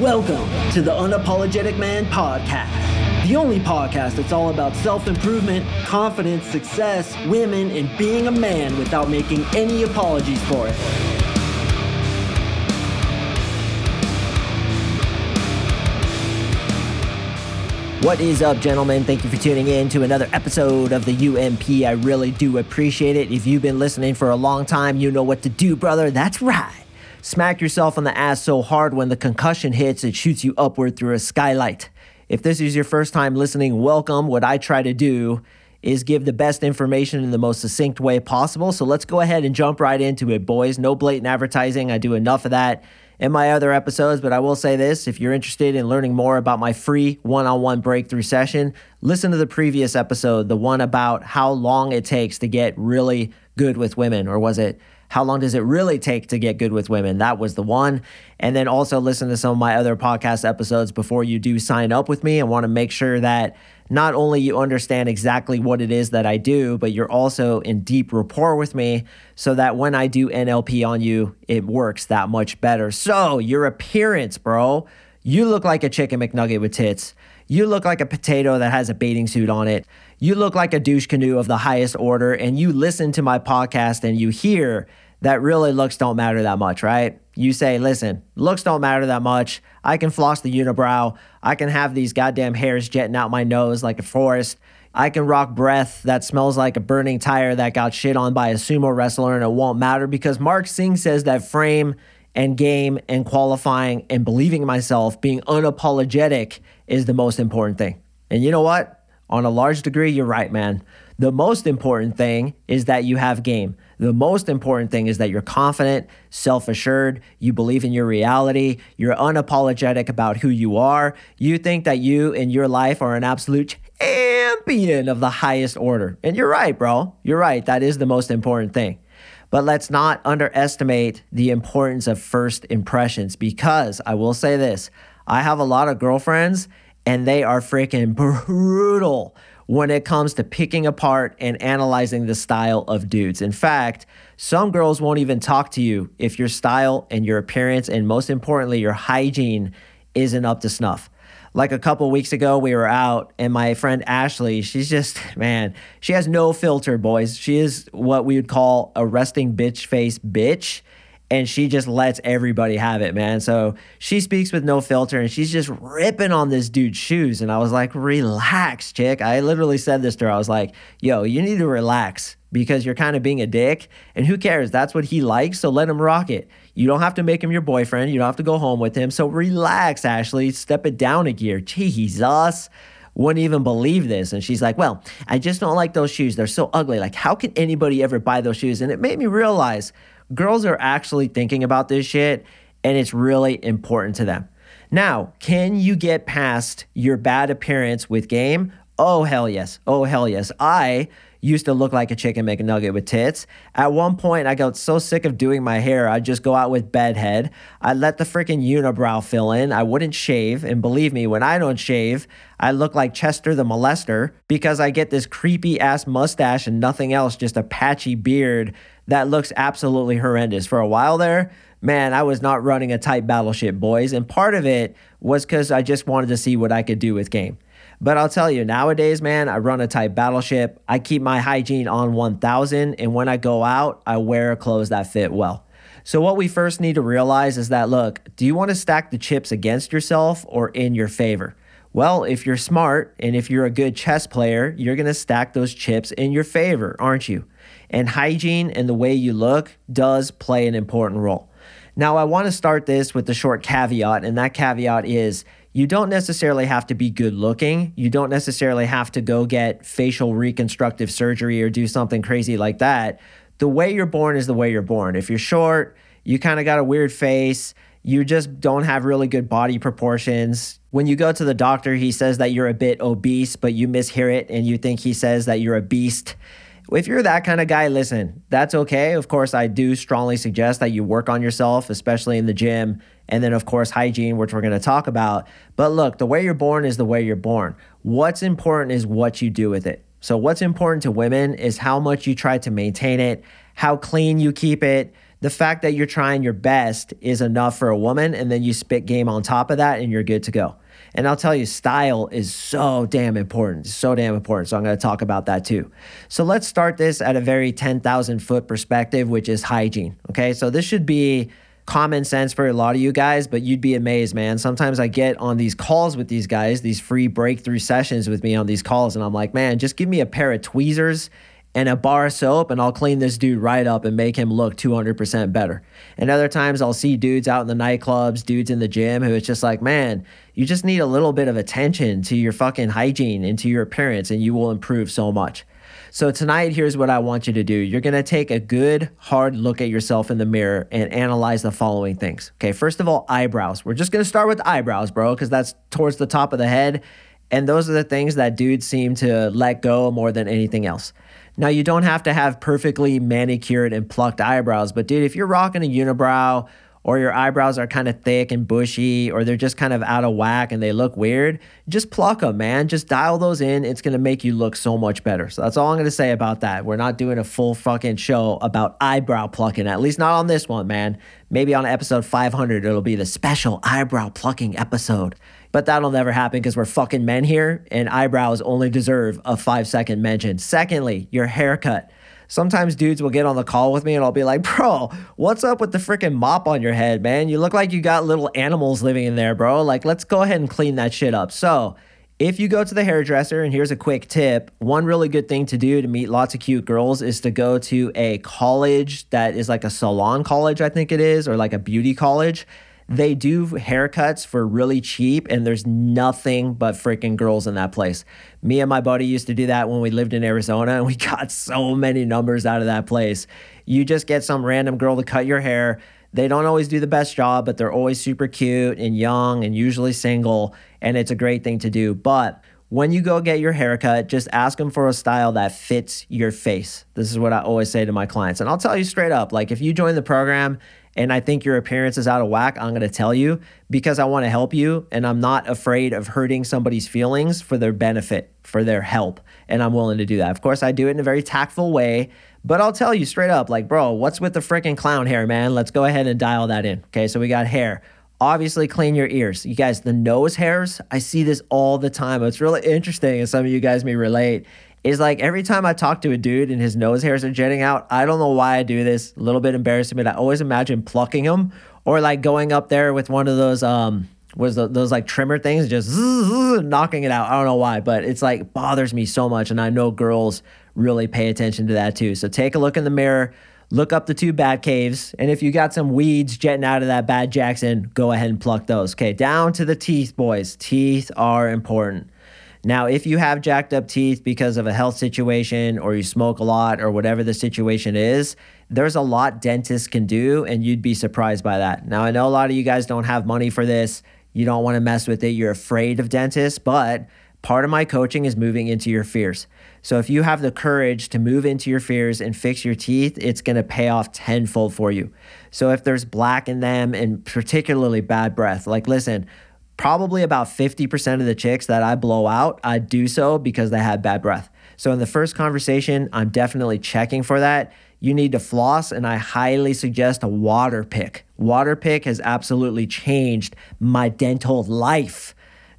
Welcome to the Unapologetic Man Podcast, the only podcast that's all about self improvement, confidence, success, women, and being a man without making any apologies for it. What is up, gentlemen? Thank you for tuning in to another episode of the UMP. I really do appreciate it. If you've been listening for a long time, you know what to do, brother. That's right Smack yourself on the ass so hard when the concussion hits, it shoots you upward through a skylight. If this is your first time listening, welcome. What I try to do is give the best information in the most succinct way possible. So let's go ahead and jump right into it, boys. No blatant advertising. I do enough of that in my other episodes, but I will say this if you're interested in learning more about my free one on one breakthrough session, listen to the previous episode, the one about how long it takes to get really good with women, or was it? How long does it really take to get good with women? That was the one. And then also listen to some of my other podcast episodes before you do sign up with me. I want to make sure that not only you understand exactly what it is that I do, but you're also in deep rapport with me so that when I do NLP on you, it works that much better. So, your appearance, bro, you look like a chicken McNugget with tits. You look like a potato that has a bathing suit on it. You look like a douche canoe of the highest order, and you listen to my podcast and you hear that really looks don't matter that much, right? You say, listen, looks don't matter that much. I can floss the unibrow. I can have these goddamn hairs jetting out my nose like a forest. I can rock breath that smells like a burning tire that got shit on by a sumo wrestler and it won't matter because Mark Sing says that frame and game and qualifying and believing in myself, being unapologetic is the most important thing. And you know what? On a large degree, you're right, man. The most important thing is that you have game. The most important thing is that you're confident, self assured, you believe in your reality, you're unapologetic about who you are. You think that you and your life are an absolute champion of the highest order. And you're right, bro. You're right. That is the most important thing. But let's not underestimate the importance of first impressions because I will say this I have a lot of girlfriends and they are freaking brutal when it comes to picking apart and analyzing the style of dudes. In fact, some girls won't even talk to you if your style and your appearance, and most importantly, your hygiene isn't up to snuff. Like a couple weeks ago, we were out, and my friend Ashley, she's just, man, she has no filter, boys. She is what we would call a resting bitch face bitch and she just lets everybody have it, man. So she speaks with no filter and she's just ripping on this dude's shoes. And I was like, relax, chick. I literally said this to her. I was like, yo, you need to relax because you're kind of being a dick. And who cares? That's what he likes. So let him rock it. You don't have to make him your boyfriend. You don't have to go home with him. So relax, Ashley. Step it down a gear. Jesus wouldn't even believe this. And she's like, Well, I just don't like those shoes. They're so ugly. Like, how can anybody ever buy those shoes? And it made me realize girls are actually thinking about this shit and it's really important to them. Now, can you get past your bad appearance with game? Oh, hell yes. Oh, hell yes. I used to look like a chicken McNugget with tits. At one point, I got so sick of doing my hair, I'd just go out with bedhead. I let the freaking unibrow fill in. I wouldn't shave. And believe me, when I don't shave, I look like Chester the molester because I get this creepy ass mustache and nothing else, just a patchy beard that looks absolutely horrendous. For a while there, man, I was not running a tight battleship, boys. And part of it was because I just wanted to see what I could do with game. But I'll tell you, nowadays, man, I run a tight battleship. I keep my hygiene on 1000. And when I go out, I wear clothes that fit well. So, what we first need to realize is that look, do you want to stack the chips against yourself or in your favor? Well, if you're smart and if you're a good chess player, you're going to stack those chips in your favor, aren't you? And hygiene and the way you look does play an important role. Now, I want to start this with the short caveat, and that caveat is you don't necessarily have to be good looking. You don't necessarily have to go get facial reconstructive surgery or do something crazy like that. The way you're born is the way you're born. If you're short, you kind of got a weird face, you just don't have really good body proportions. When you go to the doctor, he says that you're a bit obese, but you mishear it and you think he says that you're a beast. If you're that kind of guy, listen, that's okay. Of course, I do strongly suggest that you work on yourself, especially in the gym. And then, of course, hygiene, which we're going to talk about. But look, the way you're born is the way you're born. What's important is what you do with it. So, what's important to women is how much you try to maintain it, how clean you keep it, the fact that you're trying your best is enough for a woman, and then you spit game on top of that, and you're good to go. And I'll tell you, style is so damn important, so damn important. So I'm going to talk about that too. So let's start this at a very 10,000 foot perspective, which is hygiene. Okay. So this should be common sense for a lot of you guys, but you'd be amazed, man. Sometimes I get on these calls with these guys, these free breakthrough sessions with me on these calls, and I'm like, man, just give me a pair of tweezers and a bar of soap and I'll clean this dude right up and make him look 200% better. And other times I'll see dudes out in the nightclubs, dudes in the gym who it's just like, man, you just need a little bit of attention to your fucking hygiene and to your appearance and you will improve so much. So tonight, here's what I want you to do. You're going to take a good, hard look at yourself in the mirror and analyze the following things. Okay, first of all, eyebrows. We're just going to start with eyebrows, bro, because that's towards the top of the head. And those are the things that dudes seem to let go more than anything else. Now, you don't have to have perfectly manicured and plucked eyebrows, but dude, if you're rocking a unibrow or your eyebrows are kind of thick and bushy or they're just kind of out of whack and they look weird, just pluck them, man. Just dial those in. It's going to make you look so much better. So that's all I'm going to say about that. We're not doing a full fucking show about eyebrow plucking, at least not on this one, man. Maybe on episode 500, it'll be the special eyebrow plucking episode. But that'll never happen because we're fucking men here and eyebrows only deserve a five second mention. Secondly, your haircut. Sometimes dudes will get on the call with me and I'll be like, bro, what's up with the freaking mop on your head, man? You look like you got little animals living in there, bro. Like, let's go ahead and clean that shit up. So, if you go to the hairdresser, and here's a quick tip one really good thing to do to meet lots of cute girls is to go to a college that is like a salon college, I think it is, or like a beauty college they do haircuts for really cheap, and there's nothing but freaking girls in that place. Me and my buddy used to do that when we lived in Arizona, and we got so many numbers out of that place. You just get some random girl to cut your hair. They don't always do the best job, but they're always super cute and young and usually single, and it's a great thing to do. But when you go get your haircut, just ask them for a style that fits your face. This is what I always say to my clients. And I'll tell you straight up like, if you join the program and I think your appearance is out of whack, I'm going to tell you because I want to help you and I'm not afraid of hurting somebody's feelings for their benefit, for their help. And I'm willing to do that. Of course, I do it in a very tactful way, but I'll tell you straight up like, bro, what's with the freaking clown hair, man? Let's go ahead and dial that in. Okay, so we got hair. Obviously, clean your ears. You guys, the nose hairs, I see this all the time. It's really interesting, and some of you guys may relate is like every time I talk to a dude and his nose hairs are jetting out, I don't know why I do this. A little bit embarrassing, but I always imagine plucking them or like going up there with one of those um was those like trimmer things, just knocking it out. I don't know why, but it's like bothers me so much, and I know girls really pay attention to that too. So take a look in the mirror, look up the two bat caves, and if you got some weeds jetting out of that bad Jackson, go ahead and pluck those. Okay, down to the teeth, boys. Teeth are important. Now, if you have jacked up teeth because of a health situation or you smoke a lot or whatever the situation is, there's a lot dentists can do, and you'd be surprised by that. Now, I know a lot of you guys don't have money for this. You don't want to mess with it. You're afraid of dentists, but part of my coaching is moving into your fears. So if you have the courage to move into your fears and fix your teeth, it's going to pay off tenfold for you. So if there's black in them and particularly bad breath, like listen, probably about 50% of the chicks that I blow out, I do so because they had bad breath. So in the first conversation, I'm definitely checking for that. You need to floss, and I highly suggest a water pick. Water pick has absolutely changed my dental life.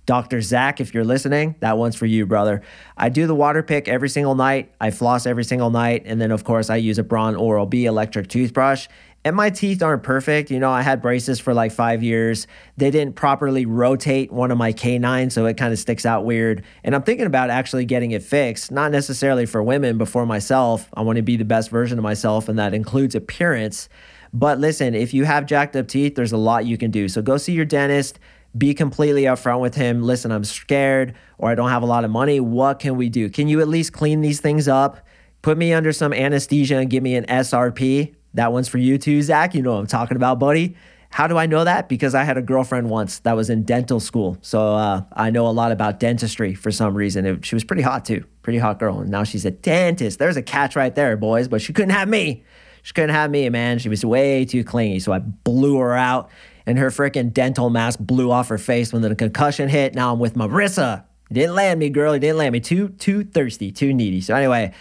Dr. Zach, if you're listening, that one's for you, brother. I do the water pick every single night. I floss every single night. And then, of course, I use a Braun Oral B electric toothbrush. And my teeth aren't perfect. You know, I had braces for like five years. They didn't properly rotate one of my canines, so it kind of sticks out weird. And I'm thinking about actually getting it fixed, not necessarily for women, but for myself. I want to be the best version of myself, and that includes appearance. But listen, if you have jacked up teeth, there's a lot you can do. So go see your dentist. Be completely upfront with him. Listen, I'm scared or I don't have a lot of money. What can we do? Can you at least clean these things up? Put me under some anesthesia and give me an SRP that one's for you too, Zach. You know what I'm talking about, buddy. How do I know that? Because I had a girlfriend once that was in dental school. So uh, I know a lot about dentistry for some reason. It, she was pretty hot too, pretty hot girl. And now she's a dentist. There's a catch right there, boys, but she couldn't have me. She couldn't have me, man. She was way too clingy. So I blew her out and her freaking dental mask blew off her face when the concussion hit. Now I'm with Marissa. didn't land me, girl. You didn't land me. Too, too thirsty, too needy. So anyway,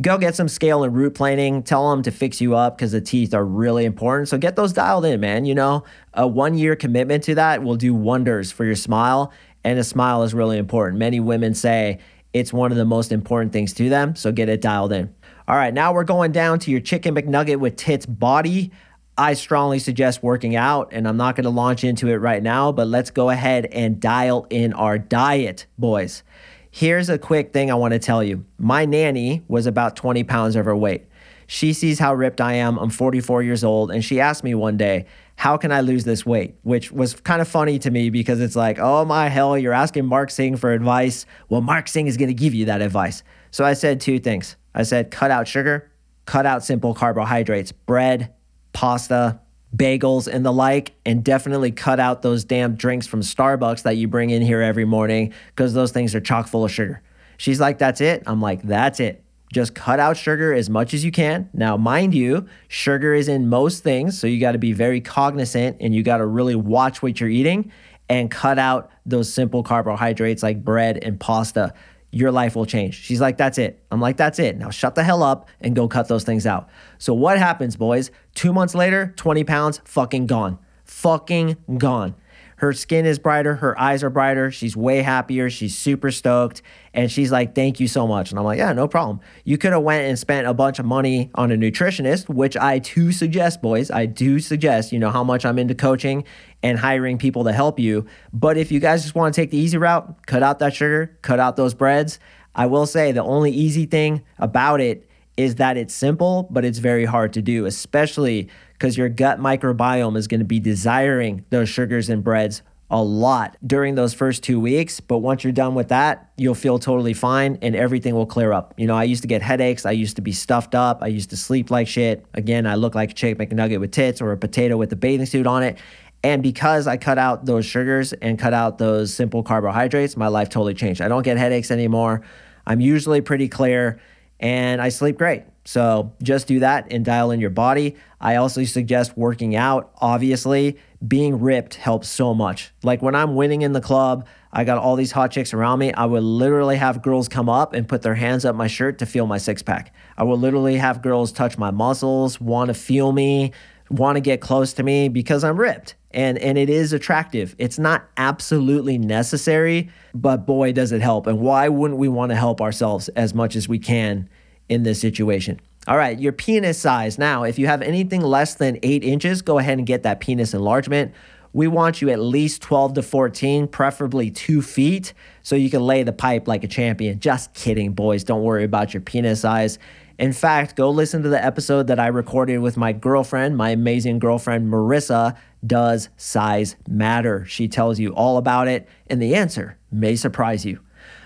go get some scale and root planing. Tell them to fix you up because the teeth are really important. So get those dialed in, man. You know, a one year commitment to that will do wonders for your smile. And a smile is really important. Many women say it's one of the most important things to them. So get it dialed in. All right, now we're going down to your chicken McNugget with tits body. I strongly suggest working out, and I'm not going to launch into it right now, but let's go ahead and dial in our diet, boys. Here's a quick thing I want to tell you. My nanny was about 20 pounds overweight. She sees how ripped I am. I'm 44 years old, and she asked me one day, How can I lose this weight? Which was kind of funny to me because it's like, Oh my hell, you're asking Mark Sing for advice. Well, Mark Sing is going to give you that advice. So I said two things I said, Cut out sugar, cut out simple carbohydrates, bread, pasta, bagels and the like, and definitely cut out those damn drinks from Starbucks that you bring in here every morning because those things are chock full of sugar. She's like, That's it. I'm like, That's it. Just cut out sugar as much as you can. Now, mind you, sugar is in most things, so you got to be very cognizant and you got to really watch what you're eating and cut out those simple carbohydrates like bread and pasta your life will change. She's like, that's it. I'm like, that's it. Now shut the hell up and go cut those things out. So what happens, boys? Two months later, 20 pounds, fucking gone. Fucking gone. Her skin is brighter, her eyes are brighter, she's way happier, she's super stoked, and she's like, "Thank you so much." And I'm like, "Yeah, no problem." You could have went and spent a bunch of money on a nutritionist, which I do suggest, boys. I do suggest, you know, how much I'm into coaching and hiring people to help you. But if you guys just want to take the easy route, cut out that sugar, cut out those breads. I will say the only easy thing about it is that it's simple, but it's very hard to do, especially because your gut microbiome is going to be desiring those sugars and breads a lot during those first two weeks. But once you're done with that, you'll feel totally fine and everything will clear up. You know, I used to get headaches. I used to be stuffed up. I used to sleep like shit. Again, I look like a chicken McNugget with tits or a potato with a bathing suit on it. And because I cut out those sugars and cut out those simple carbohydrates, my life totally changed. I don't get headaches anymore. I'm usually pretty clear and I sleep great. So just do that and dial in your body. I also suggest working out. Obviously, being ripped helps so much. Like when I'm winning in the club, I got all these hot chicks around me. I would literally have girls come up and put their hands up my shirt to feel my six pack. I would literally have girls touch my muscles, want to feel me, want to get close to me because I'm ripped. And and it is attractive. It's not absolutely necessary, but boy does it help. And why wouldn't we want to help ourselves as much as we can in this situation? All right, your penis size. Now, if you have anything less than 8 inches, go ahead and get that penis enlargement. We want you at least 12 to 14, preferably 2 feet, so you can lay the pipe like a champion. Just kidding, boys. Don't worry about your penis size. In fact, go listen to the episode that I recorded with my girlfriend, my amazing girlfriend, Marissa. Does size matter? She tells you all about it, and the answer may surprise you.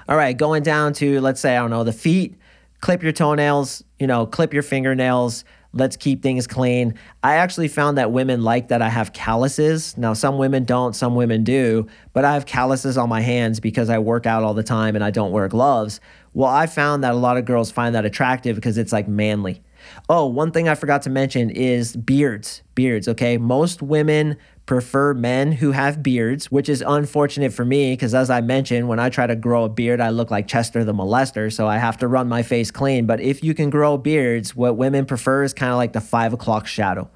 All right, going down to, let's say, I don't know, the feet, clip your toenails, you know, clip your fingernails. Let's keep things clean. I actually found that women like that I have calluses. Now, some women don't, some women do, but I have calluses on my hands because I work out all the time and I don't wear gloves. Well, I found that a lot of girls find that attractive because it's like manly. Oh, one thing I forgot to mention is beards. Beards, okay? Most women prefer men who have beards, which is unfortunate for me because, as I mentioned, when I try to grow a beard, I look like Chester the molester, so I have to run my face clean. But if you can grow beards, what women prefer is kind of like the five o'clock shadow.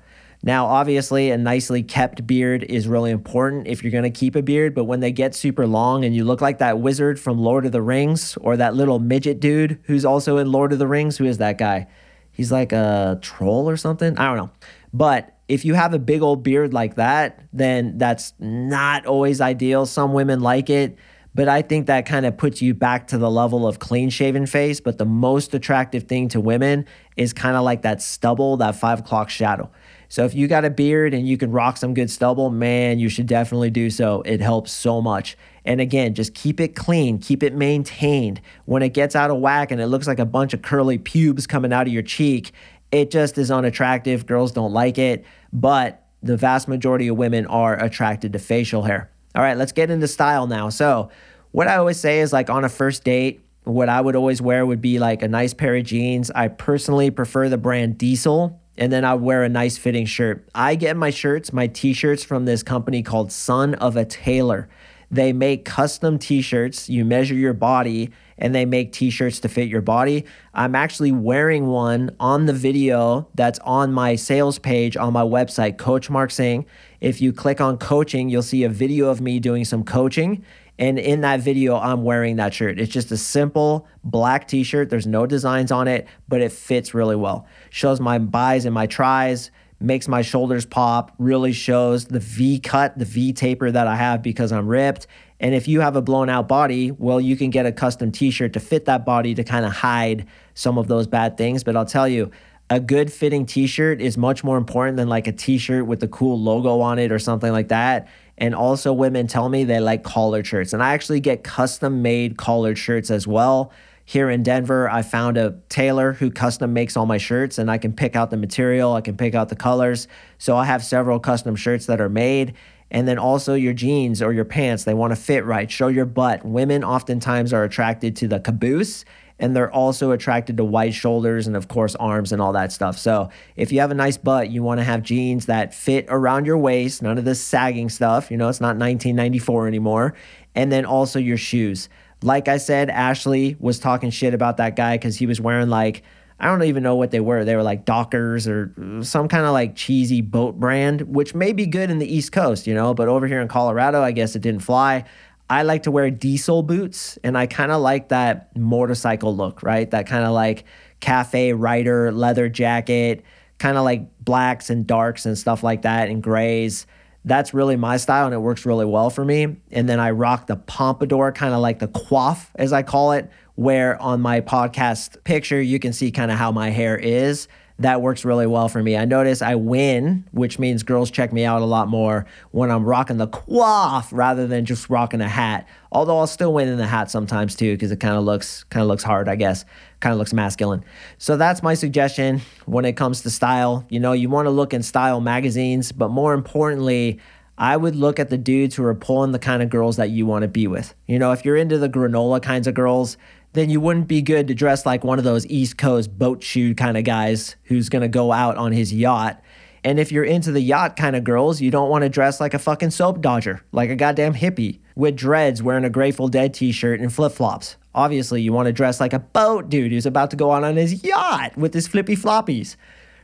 Now, obviously, a nicely kept beard is really important if you're going to keep a beard, but when they get super long and you look like that wizard from Lord of the Rings or that little midget dude who's also in Lord of the Rings, who is that guy? He's like a troll or something. I don't know. But if you have a big old beard like that, then that's not always ideal. Some women like it, but I think that kind of puts you back to the level of clean shaven face. But the most attractive thing to women is kind of like that stubble, that five o'clock shadow. So if you got a beard and you can rock some good stubble, man, you should definitely do so. It helps so much. And again, just keep it clean, keep it maintained. When it gets out of whack and it looks like a bunch of curly pubes coming out of your cheek, it just is unattractive. Girls don't like it, but the vast majority of women are attracted to facial hair. All right, let's get into style now. So, what I always say is like on a first date, what I would always wear would be like a nice pair of jeans. I personally prefer the brand Diesel and then I wear a nice fitting shirt. I get my shirts, my t shirts from this company called Son of a Tailor. They make custom t shirts. You measure your body and they make t shirts to fit your body. I'm actually wearing one on the video that's on my sales page on my website, Coach Mark Sing. If you click on coaching, you'll see a video of me doing some coaching. And in that video, I'm wearing that shirt. It's just a simple black t shirt. There's no designs on it, but it fits really well. Shows my buys and my tries, makes my shoulders pop, really shows the V cut, the V taper that I have because I'm ripped. And if you have a blown out body, well, you can get a custom t shirt to fit that body to kind of hide some of those bad things. But I'll tell you, a good fitting t shirt is much more important than like a t shirt with a cool logo on it or something like that. And also, women tell me they like collared shirts. And I actually get custom made collared shirts as well. Here in Denver, I found a tailor who custom makes all my shirts, and I can pick out the material, I can pick out the colors. So I have several custom shirts that are made. And then also your jeans or your pants, they want to fit right, show your butt. Women oftentimes are attracted to the caboose and they're also attracted to wide shoulders and of course arms and all that stuff. So if you have a nice butt, you want to have jeans that fit around your waist, none of this sagging stuff. You know, it's not 1994 anymore. And then also your shoes. Like I said, Ashley was talking shit about that guy because he was wearing like I don't even know what they were. They were like Dockers or some kind of like cheesy boat brand, which may be good in the East Coast, you know, but over here in Colorado, I guess it didn't fly. I like to wear diesel boots and I kind of like that motorcycle look, right? That kind of like cafe rider leather jacket, kind of like blacks and darks and stuff like that and grays. That's really my style and it works really well for me. And then I rock the pompadour, kind of like the coif, as I call it, where on my podcast picture, you can see kind of how my hair is that works really well for me. I notice I win, which means girls check me out a lot more when I'm rocking the coif rather than just rocking a hat. Although I'll still win in the hat sometimes too, because it kind of looks kind of looks hard, I guess. Kind of looks masculine. So that's my suggestion when it comes to style. You know, you want to look in style magazines, but more importantly, I would look at the dudes who are pulling the kind of girls that you want to be with. You know, if you're into the granola kinds of girls, then you wouldn't be good to dress like one of those East Coast boat shoe kind of guys who's going to go out on his yacht. And if you're into the yacht kind of girls, you don't want to dress like a fucking soap dodger, like a goddamn hippie with dreads wearing a Grateful Dead t shirt and flip flops. Obviously, you want to dress like a boat dude who's about to go out on his yacht with his flippy floppies,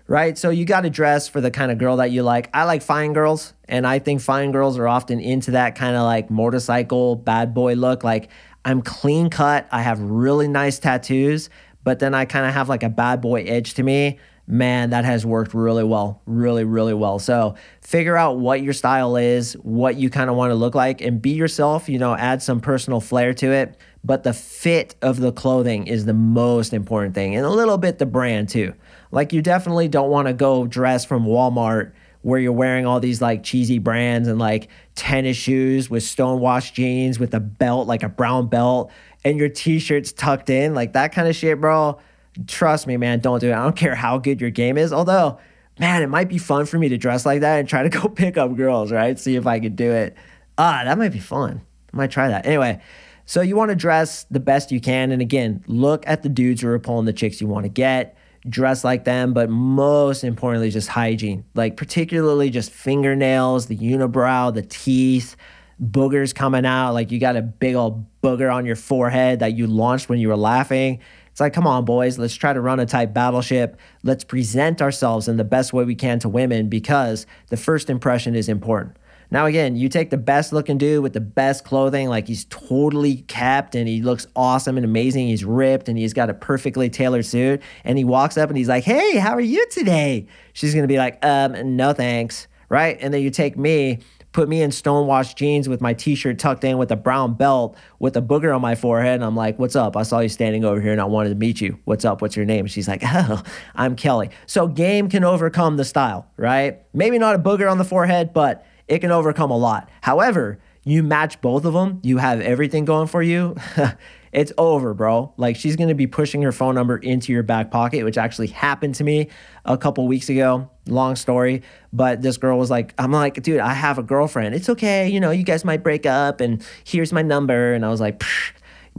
right? So you got to dress for the kind of girl that you like. I like fine girls, and I think fine girls are often into that kind of like motorcycle bad boy look. Like, I'm clean cut. I have really nice tattoos, but then I kind of have like a bad boy edge to me. Man, that has worked really well, really, really well. So figure out what your style is, what you kind of want to look like, and be yourself. You know, add some personal flair to it. But the fit of the clothing is the most important thing, and a little bit the brand too. Like, you definitely don't want to go dress from Walmart where you're wearing all these like cheesy brands and like tennis shoes with stonewashed jeans with a belt, like a brown belt, and your t shirt's tucked in, like that kind of shit, bro. Trust me, man, don't do it. I don't care how good your game is. Although, man, it might be fun for me to dress like that and try to go pick up girls, right? See if I could do it. Ah, that might be fun. I might try that. Anyway, so you want to dress the best you can. And again, look at the dudes who are pulling the chicks you want to get dress like them, but most importantly, just hygiene. Like, particularly just fingernails, the unibrow, the teeth, boogers coming out. Like, you got a big old booger on your forehead that you launched when you were laughing. It's like, come on, boys, let's try to run a tight battleship. Let's present ourselves in the best way we can to women because the first impression is important. Now, again, you take the best looking dude with the best clothing, like he's totally kept and he looks awesome and amazing. He's ripped and he's got a perfectly tailored suit. And he walks up and he's like, Hey, how are you today? She's gonna be like, Um, no thanks. Right. And then you take me, put me in stonewashed jeans with my t shirt tucked in with a brown belt with a booger on my forehead. And I'm like, What's up? I saw you standing over here and I wanted to meet you. What's up? What's your name? she's like, Oh, I'm Kelly. So game can overcome the style, right? Maybe not a booger on the forehead, but it can overcome a lot. However, you match both of them, you have everything going for you. it's over, bro. Like she's gonna be pushing her phone number into your back pocket, which actually happened to me a couple weeks ago. Long story, but this girl was like, I'm like, dude, I have a girlfriend. It's okay, you know, you guys might break up, and here's my number. And I was like,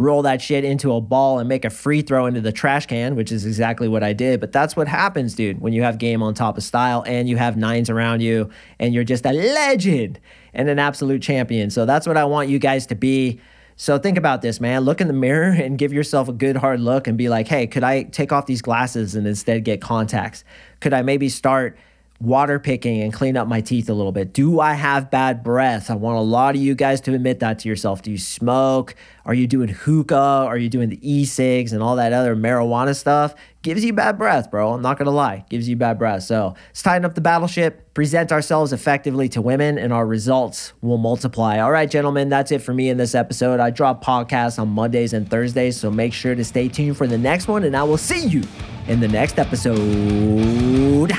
roll that shit into a ball and make a free throw into the trash can, which is exactly what I did. But that's what happens, dude, when you have game on top of style and you have nines around you and you're just a legend and an absolute champion. So that's what I want you guys to be. So think about this, man. Look in the mirror and give yourself a good hard look and be like, hey, could I take off these glasses and instead get contacts? Could I maybe start water picking and clean up my teeth a little bit? Do I have bad breath? I want a lot of you guys to admit that to yourself. Do you smoke? Are you doing hookah? Are you doing the e cigs and all that other marijuana stuff? Gives you bad breath, bro. I'm not gonna lie. Gives you bad breath. So let's tighten up the battleship, present ourselves effectively to women, and our results will multiply. All right, gentlemen, that's it for me in this episode. I drop podcasts on Mondays and Thursdays, so make sure to stay tuned for the next one, and I will see you in the next episode.